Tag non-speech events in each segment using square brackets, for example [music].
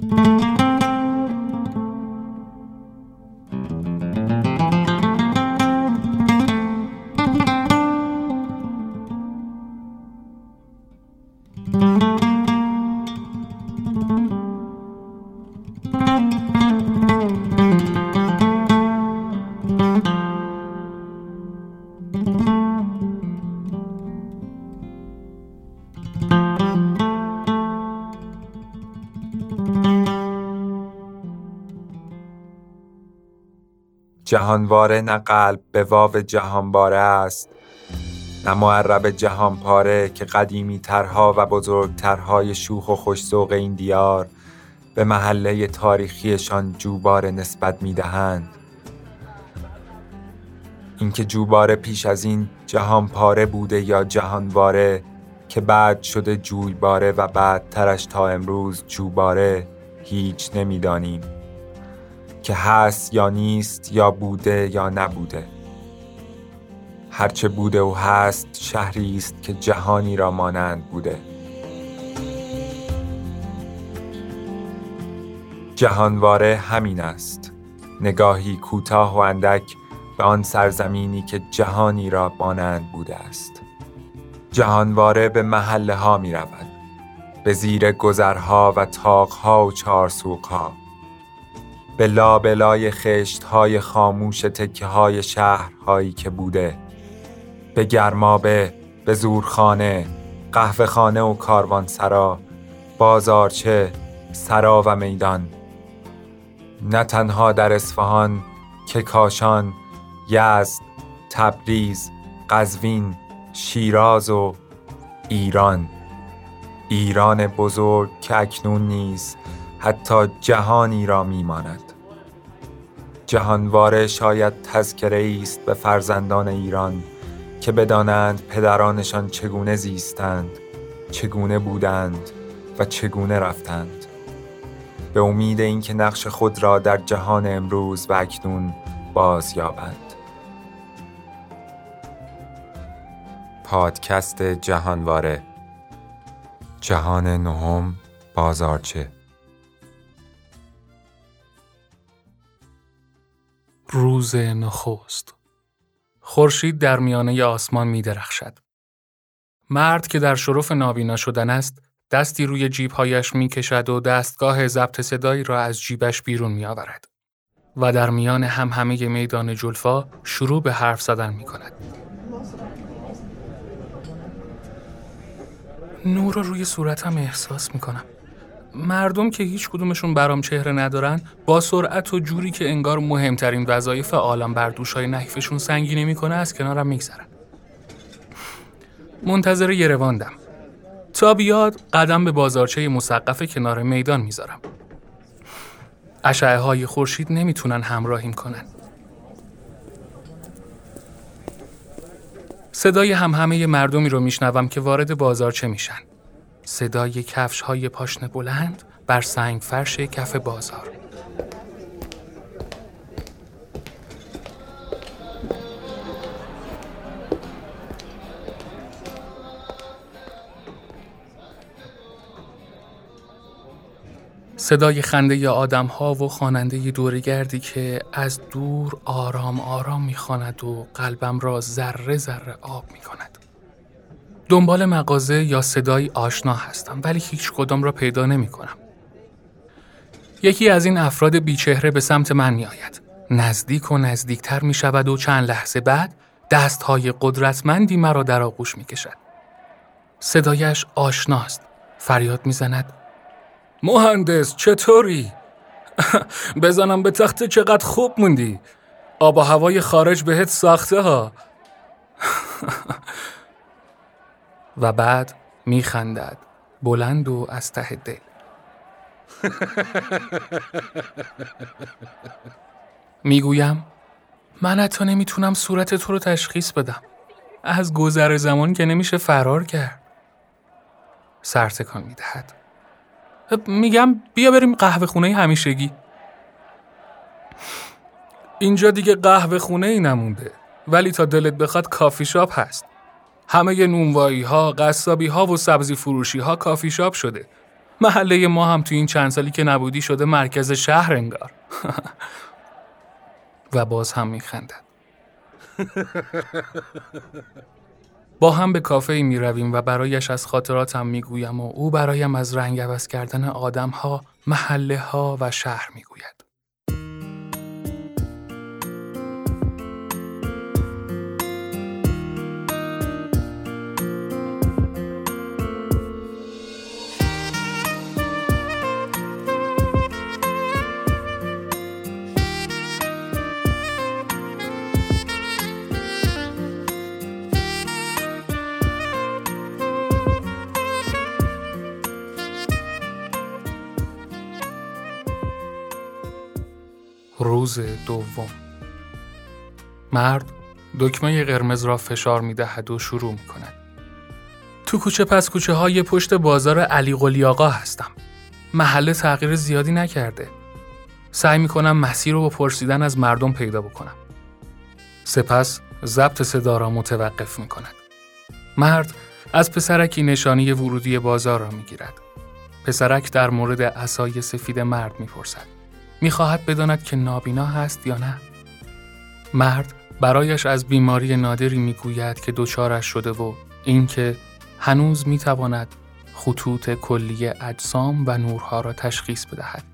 Mm-hmm. جهانواره نه قلب به واو جهانباره است نه معرب جهانپاره که قدیمی ترها و بزرگترهای شوخ و خوشزوق این دیار به محله تاریخیشان جوباره نسبت می دهند. اینکه جوباره پیش از این جهانپاره بوده یا جهانواره که بعد شده جویباره و بعد ترش تا امروز جوباره هیچ نمی‌دانیم. که هست یا نیست یا بوده یا نبوده. هرچه بوده و هست شهری است که جهانی را مانند بوده. جهانواره همین است. نگاهی کوتاه و اندک به آن سرزمینی که جهانی را مانند بوده است. جهانواره به محله ها می رود به زیر گذرها و تاقها و چارسوقها به لابلای خشت های خاموش تکه های شهرهایی که بوده به گرمابه به زورخانه قهوه خانه و کاروانسرا بازارچه سرا و میدان. نه تنها در اصفهان که کاشان یزد تبریز قزوین شیراز و ایران. ایران بزرگ که اکنون نیز حتی جهانی را میماند. جهانواره شاید تذکره است به فرزندان ایران که بدانند پدرانشان چگونه زیستند چگونه بودند و چگونه رفتند. به امید اینکه نقش خود را در جهان امروز و اکنون باز یابند پادکست جهانواره جهان نهم بازارچه روز نخست خورشید در میانه آسمان می درخشد. مرد که در شرف نابینا شدن است دستی روی جیبهایش می کشد و دستگاه ضبط صدایی را از جیبش بیرون می آورد و در میان هم همه میدان جلفا شروع به حرف زدن می کند. نور رو روی صورتم احساس می کنم. مردم که هیچ کدومشون برام چهره ندارن با سرعت و جوری که انگار مهمترین وظایف عالم بر دوشای نحیفشون سنگینی می‌کنه از کنارم میگذرن. منتظر یه رواندم. تا بیاد قدم به بازارچه مسقف کنار میدان می‌ذارم. اشعه های خورشید نمی‌تونن همراهیم کنن. صدای هم همه مردمی رو میشنوم که وارد بازارچه میشن. صدای کفش های پاشن بلند بر سنگ فرش کف بازار صدای خنده آدم ها و خواننده دورگردی که از دور آرام آرام می‌خواند و قلبم را ذره ذره آب می کند. دنبال مغازه یا صدایی آشنا هستم ولی هیچ کدام را پیدا نمی کنم. یکی از این افراد بیچهره به سمت من می آید. نزدیک و نزدیکتر می شود و چند لحظه بعد دستهای قدرتمندی مرا در آغوش می کشد. صدایش آشناست. فریاد می زند. مهندس چطوری؟ [laughs] بزنم به تخت چقدر خوب موندی. آب و هوای خارج بهت ساخته ها. [laughs] و بعد میخندد. بلند و از ته دل. می‌گویم من حتی نمی‌تونم صورت تو رو تشخیص بدم. از گذر زمان که نمیشه فرار کرد. سرتکان می‌دهد. میگم بیا بریم قهوه خونه همیشگی. اینجا دیگه قهوه خونه ای نمونده. ولی تا دلت بخواد کافی شاپ هست. همه نونوایی ها، قصابی ها و سبزی فروشی ها کافی شاپ شده. محله ما هم تو این چند سالی که نبودی شده مرکز شهر انگار [laughs] و باز هم میخندد [laughs] با هم به کافه می رویم و برایش از خاطراتم می گویم و او برایم از رنگ عوض کردن آدم ها، محله ها و شهر می گوید. روز دوم مرد دکمه قرمز را فشار می دهد و شروع می کند. تو کوچه پس کوچه های پشت بازار علی قلی آقا هستم. محله تغییر زیادی نکرده. سعی می کنم مسیر رو با پرسیدن از مردم پیدا بکنم. سپس ضبط صدا را متوقف می کند. مرد از پسرکی نشانی ورودی بازار را می گیرد. پسرک در مورد اسای سفید مرد می پرسد. می‌خواهد بداند که نابینا هست یا نه مرد برایش از بیماری نادری می‌گوید که دچارش شده و اینکه هنوز می‌تواند خطوط کلی اجسام و نورها را تشخیص بدهد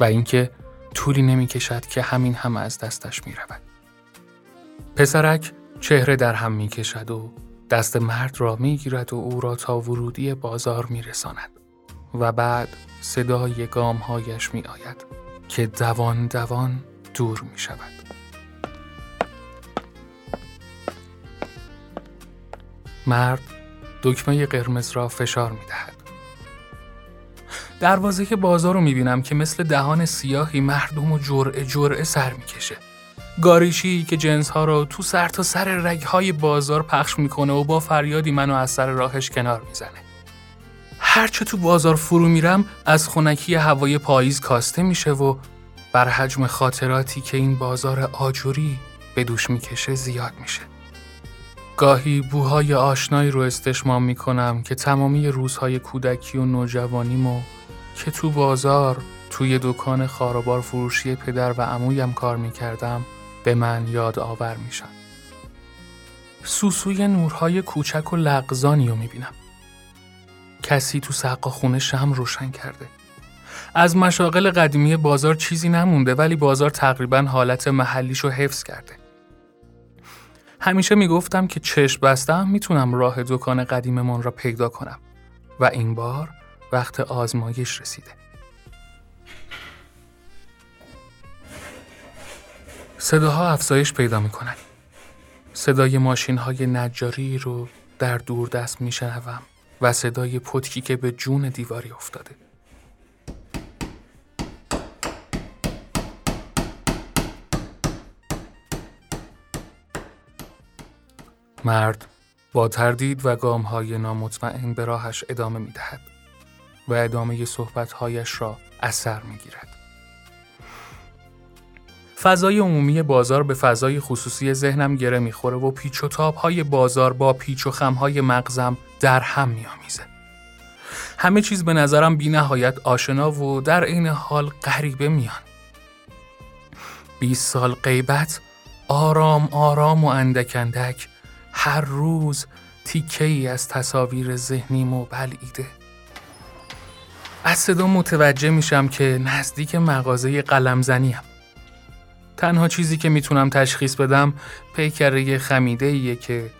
و اینکه طولی نمی‌کشد که همین هم از دستش می‌رود پسرک چهره در هم می‌کشد و دست مرد را می‌گیرد و او را تا ورودی بازار میرساند و بعد صدای گامهایش می آید. که دوان دوان دور می شود. مرد دکمه قرمز را فشار می دهد. دروازه که بازار رو می بینم که مثل دهان سیاهی مردم و جرعه جرعه سر می کشه. گاریشی که جنس ها رو تو سر تا سر رگ های بازار پخش می‌کنه و با فریادی منو از سر راهش کنار می‌زنه. هرچه تو بازار فرو میرم از خونکی هوای پاییز کاسته میشه و بر حجم خاطراتی که این بازار آجوری به دوش می‌کشه زیاد میشه. گاهی بوهای آشنایی رو استشمام می‌کنم که تمامی روزهای کودکی و نوجوانیمو که تو بازار توی دکان خاروبار فروشی پدر و عمویم کار می‌کردم به من یاد آور میشن. سوسوی نورهای کوچک و لغزانی رو می‌بینم. کسی تو سقا خونه شم روشن کرده. از مشاغل قدیمی بازار چیزی نمونده ولی بازار تقریبا حالت محلیشو حفظ کرده. همیشه می‌گفتم که چشم بستم می‌تونم راه دکان قدیممون را پیدا کنم و این بار وقت آزمایش رسیده. صداها افزایش پیدا می‌کنن. صدای ماشین های نجاری رو در دور دست میشنوم و صدای پتکی که به جون دیواری افتاده. مرد با تردید و های نامطمئن به راهش ادامه می دهد و ادامه صحبتهایش را اثر می گیرد. فضای عمومی بازار به فضای خصوصی ذهنم گره می‌خوره و پیچ و تاب های بازار با پیچ و خم های مغزم در هم میآمیزه. همه چیز به نظرم بی نهایت آشنا و در این حال غریبه میان. 20 سال غیبت آرام آرام و اندک اندک هر روز تیکه ای از تصاویر ذهنیمو بلعیده از صدا متوجه میشم که نزدیک مغازه قلمزنیم تنها چیزی که می‌تونم تشخیص بدم پیکره خمیده ایه که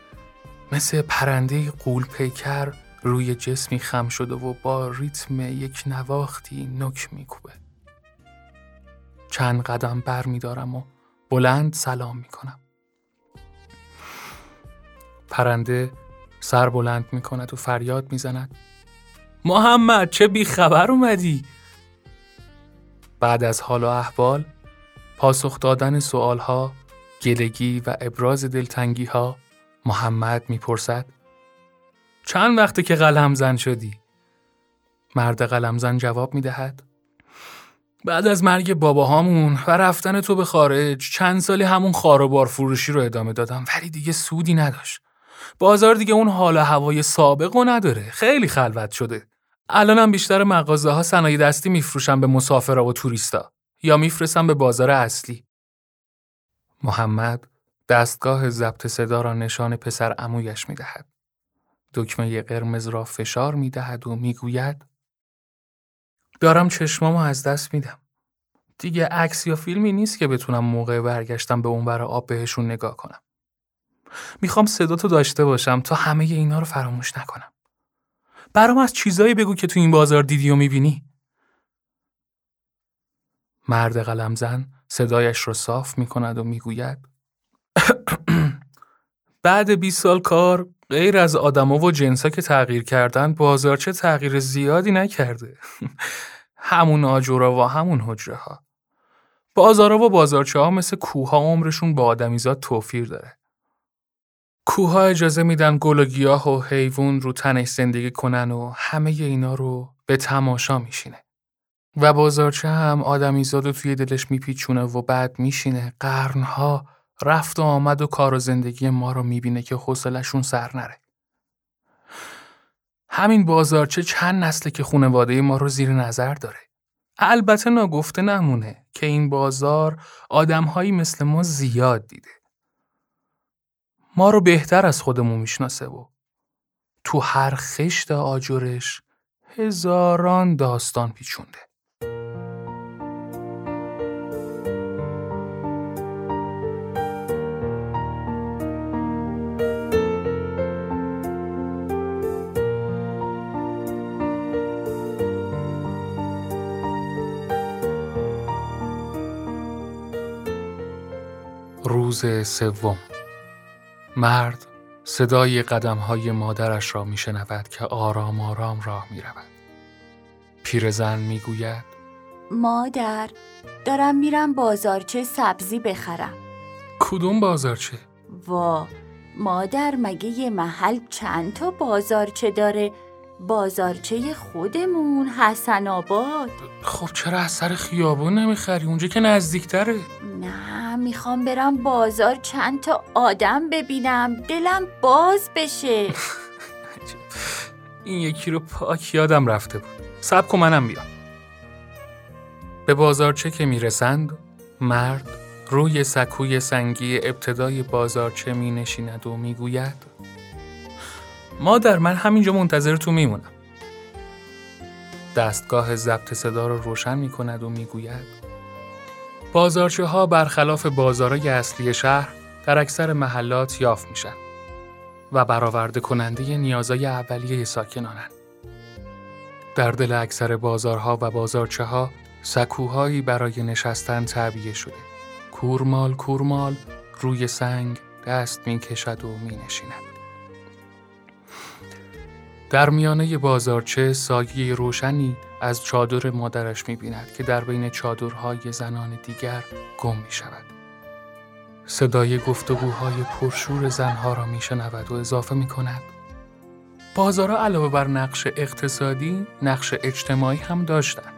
مثل پرنده قول پیکر روی جسمی خم شده و با ریتم یک نواختی نک میکوبه. چند قدم بر میدارم و بلند سلام می‌کنم. پرنده سر بلند می کند و فریاد می زند محمد چه بیخبر اومدی؟ بعد از حال و احوال پاسخ دادن ها، گلگی و ابراز دلتنگی ها محمد می‌پرسد. چند وقته که قلمزن شدی؟ مرد قلمزن جواب می دهد بعد از مرگ باباهامون و رفتن تو به خارج چند سالی همون خاروبار فروشی رو ادامه دادم. ولی دیگه سودی نداشت. بازار دیگه اون حال هوای سابق نداره. خیلی خلوت شده. الانم بیشتر مغازه ها صنایع دستی میفروشن به مسافرا و توریستا. یا میفرستن به بازار اصلی. محمد دستگاه ضبط صدا را نشان پسر عمویش می‌دهد. دکمه قرمز را فشار می‌دهد و می‌گوید دارم چشمامو از دست میدم. دیگه عکس یا فیلمی نیست که بتونم موقع برگشتم به اونور آب بهشون نگاه کنم. می‌خوام صداتو داشته باشم تا همه اینا رو فراموش نکنم. برام از چیزایی بگو که تو این بازار دیدی و می‌بینی. مرد قلمزن صدایش رو صاف می‌کند و می‌گوید [coughs] بعد 20 سال کار غیر از آدما و جنسا که تغییر کردن بازارچه تغییر زیادی نکرده. [laughs] همون آجورا و همون حجره ها. بازارا و بازارچه ها مثل کوه عمرشون با آدمیزاد توفیر داره. کوه ها اجازه میدن گل و گیاه و حیوان رو تنش زندگی کنن و همه اینا رو به تماشا میشینه. و بازارچه هم آدمیزاد رو توی دلش میپیچونه و بعد میشینه قرنها رفت و آمد و کار و زندگی ما رو می‌بینه که حوصلشون سر نره. همین بازارچه چند نسله که خونواده ما رو زیر نظر داره. البته ناگفته نمونه که این بازار آدمهایی مثل ما زیاد دیده. ما رو بهتر از خودمون می‌شناسه و تو هر خشت آجرش هزاران داستان پیچونده. روز سوم مرد صدای قدم های مادرش را می شنود که آرام آرام راه می رود. پیرزن می گوید مادر دارم میرم بازارچه سبزی بخرم کدوم بازارچه؟ وا مادر مگه یه محل چند تا بازارچه داره بازارچه خودمون حسن آباد. خب چرا از سر خیابون نمی‌خری؟ اونجا که نزدیکتره. نه می‌خوام برم بازار چند تا آدم ببینم. دلم باز بشه. [laughs] این یکی رو پاک یادم رفته بود. سب کن منم بیام. به بازارچه که می‌رسند مرد روی سکوی سنگی ابتدای بازارچه می نشیند و می‌گوید مادر من همینجا منتظر تو میمونم دستگاه ضبط صدا رو روشن می کند و می‌گوید بازارچه ها برخلاف بازارهای اصلی شهر در اکثر محلات یافت میشن و برآورده کننده نیازهای اولیه ساکنانند. در دل اکثر بازارها و بازارچه ها سکوهایی برای نشستن تعبیه شده. کورمال کورمال روی سنگ دست می کشد و می نشیند. در میانه بازارچه سایه روشنی از چادر مادرش می بیند که در بین چادرهای زنان دیگر گم می شود. صدای گفتگوهای پرشور زنها را می شنود و اضافه می کند. بازارها علاوه بر نقش اقتصادی، نقش اجتماعی هم داشتن.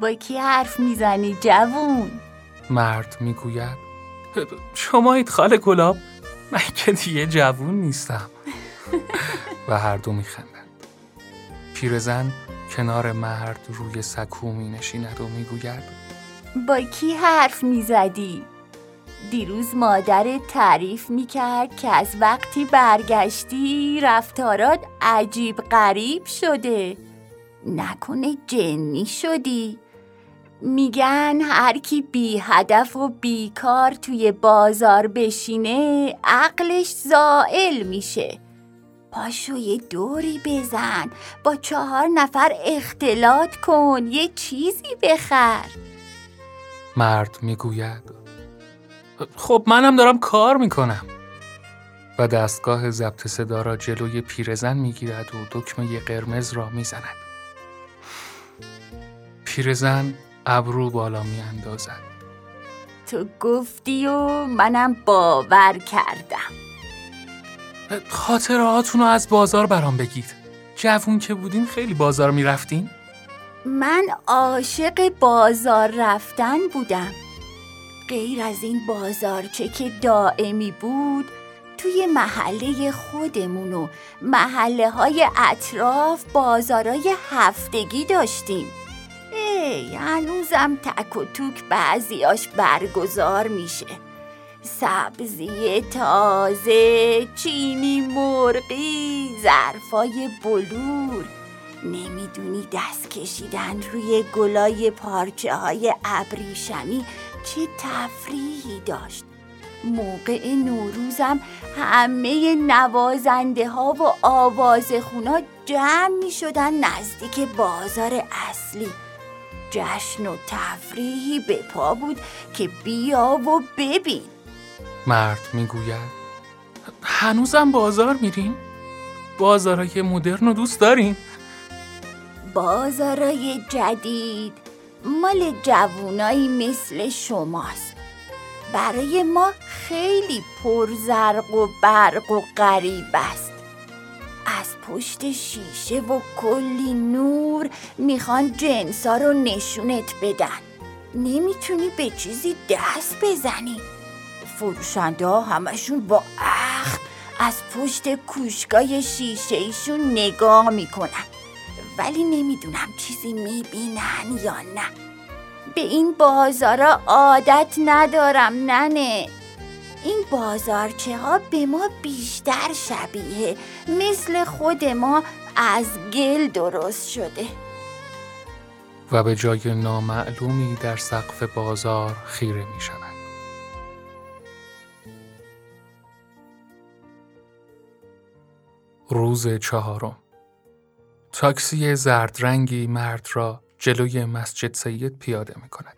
با کی حرف می‌زنی جوون؟ مرد می‌گوید شما خاله گلاب من که دیگه جوون نیستم و هر دو میخندند. پیرزن کنار مرد روی سکو می نشیند و می‌گوید با کی حرف می‌زدی؟ دیروز مادر تعریف می‌کرد که از وقتی برگشتی رفتارات عجیب غریب شده. نکنه جنی شدی. میگن هر کی بی هدف و بیکار توی بازار بشینه عقلش زائل میشه. پاشو یه دوری بزن. با چهار نفر اختلاط کن. یه چیزی بخر. مرد می‌گوید خب منم دارم کار می‌کنم. و دستگاه ضبط صدا را جلوی پیرزن می‌گیرد و دکمه قرمز را می‌زند. پیرزن ابرو بالا میاندازد. تو گفتی و منم باور کردم. خاطراتون رو از بازار برام بگید. جوون که بودین خیلی بازار می‌رفتین؟ من عاشق بازار رفتن بودم. غیر از این بازارچه که دائمی بود توی محله خودمون و محله های اطراف بازارای هفتگی داشتیم. ای هنوزم تک و توک بعضیاش برگزار میشه. سبزی تازه چینی مرغی ظرفای بلور. نمی‌دونی دست کشیدن روی گلای پارچه های ابریشمی چه تفریحی داشت. موقع نوروزم همه نوازنده ها و آواز خونا جمع می شدن نزدیک بازار اصلی. جشن و تفریحی به پا بود که بیا و ببین. مرد می‌گوید. هنوزم بازار میریم؟ بازارهای مدرن رو دوست داریم؟ بازارای جدید مال جوونایی مثل شماست. برای ما خیلی پرزرق و برق و غریب است. از پشت شیشه و کلی نور می‌خوان جنسا رو نشونت بدن. نمی‌تونی به چیزی دست بزنی. فروشنده ها همشون با اخ از پشت کوشگاه شیشه ایشون نگاه می‌کنن. ولی نمی‌دونم چیزی می‌بینن یا نه. به این بازارا عادت ندارم ننه. این بازارچه ها به ما بیشتر شبیه مثل خود ما از گل درست شده. و به جای نامعلومی در سقف بازار خیره می شود. روز چهارم تاکسی زردرنگی مرد را جلوی مسجد سید پیاده می کند.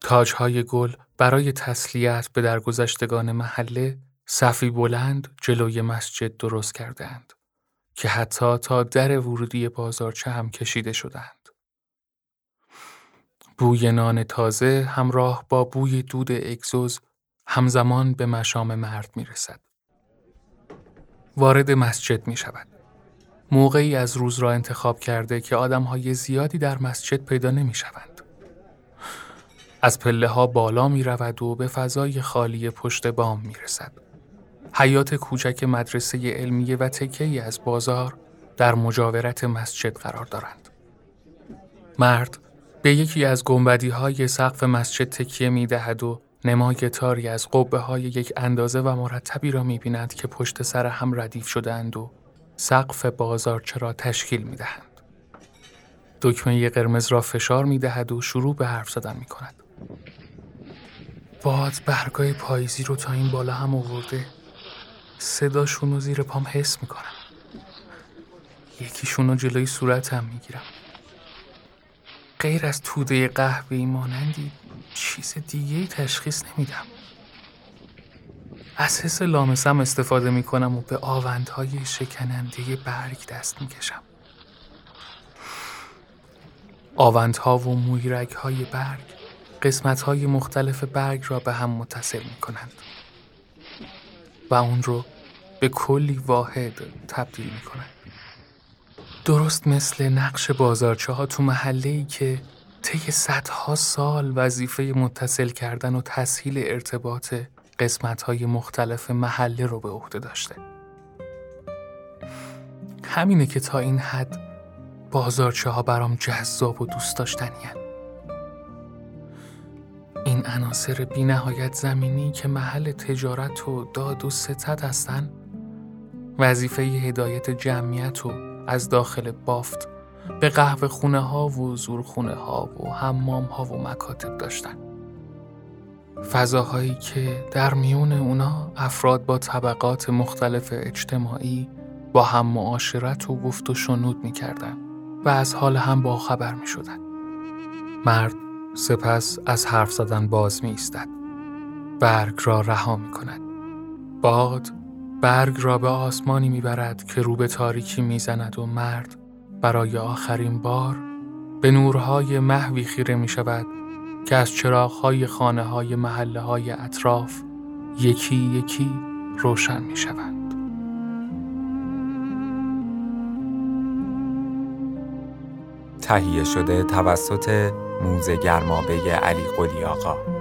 تاجهای گل برای تسلیت به درگذشتگان محله صفی بلند جلوی مسجد درست کردند که حتی تا در ورودی بازارچه هم کشیده شدند. بوی نان تازه همراه با بوی دود اگزوز همزمان به مشام مرد می رسد. وارد مسجد می شود. موقعی از روز را انتخاب کرده که آدم های زیادی در مسجد پیدا نمی شوند. از پله ها بالا می رود و به فضای خالی پشت بام می رسد. حیات کوچک مدرسه علمیه و تکهی از بازار در مجاورت مسجد قرار دارند. مرد به یکی از گنبدی های سقف مسجد تکیه می دهد و نمای تاری از قبه های یک اندازه و مرتبی را می بیند که پشت سر هم ردیف شدهاند و سقف بازارچه را تشکیل می دهند. دکمه قرمز را فشار می دهد و شروع به حرف زدن می کند. باد برگای پاییزی رو تا این بالا هم آورده صداشون رو زیر پام حس می کنم. یکیشون رو جلوی صورتم می گیرم. غیر از توده قهوه‌ای مانندی چیز دیگه تشخیص نمیدم. از حس لامسم استفاده می کنم و به آوندهای شکننده برگ دست می کشم. آوندها و مویرگ های برگ قسمت های مختلف برگ را به هم متصل می کنند و اون رو به کلی واحد تبدیل می کنند. درست مثل نقش بازارچه ها تو محله ای که طی صدها سال وظیفه متصل کردن و تسهیل ارتباط قسمت های مختلف محله رو به عهده داشته. همینه که تا این حد بازارچه ها برام جذاب و دوست داشتنی این عناصر بی نهایت زمینی که محل تجارت و داد و ستد هستن وظیفه هدایت جمعیت و از داخل بافت به قهوه خونه ها و زورخونه ها و حمام ها و مکاتب داشتن فضاهایی که در میون اونا افراد با طبقات مختلف اجتماعی با هم معاشرت و گفت و شنود می و از حال هم با خبر می شدن. مرد سپس از حرف زدن باز می ایستد. برگ را رها می کند. باد برگ را به آسمانی می برد که رو به تاریکی می زند و مرد برای آخرین بار به نورهای محوی خیره می شود که از چراغهای خانه های محله های اطراف یکی یکی روشن می شوند. تهیه شده توسط موزه گرمابه علی قلی آقا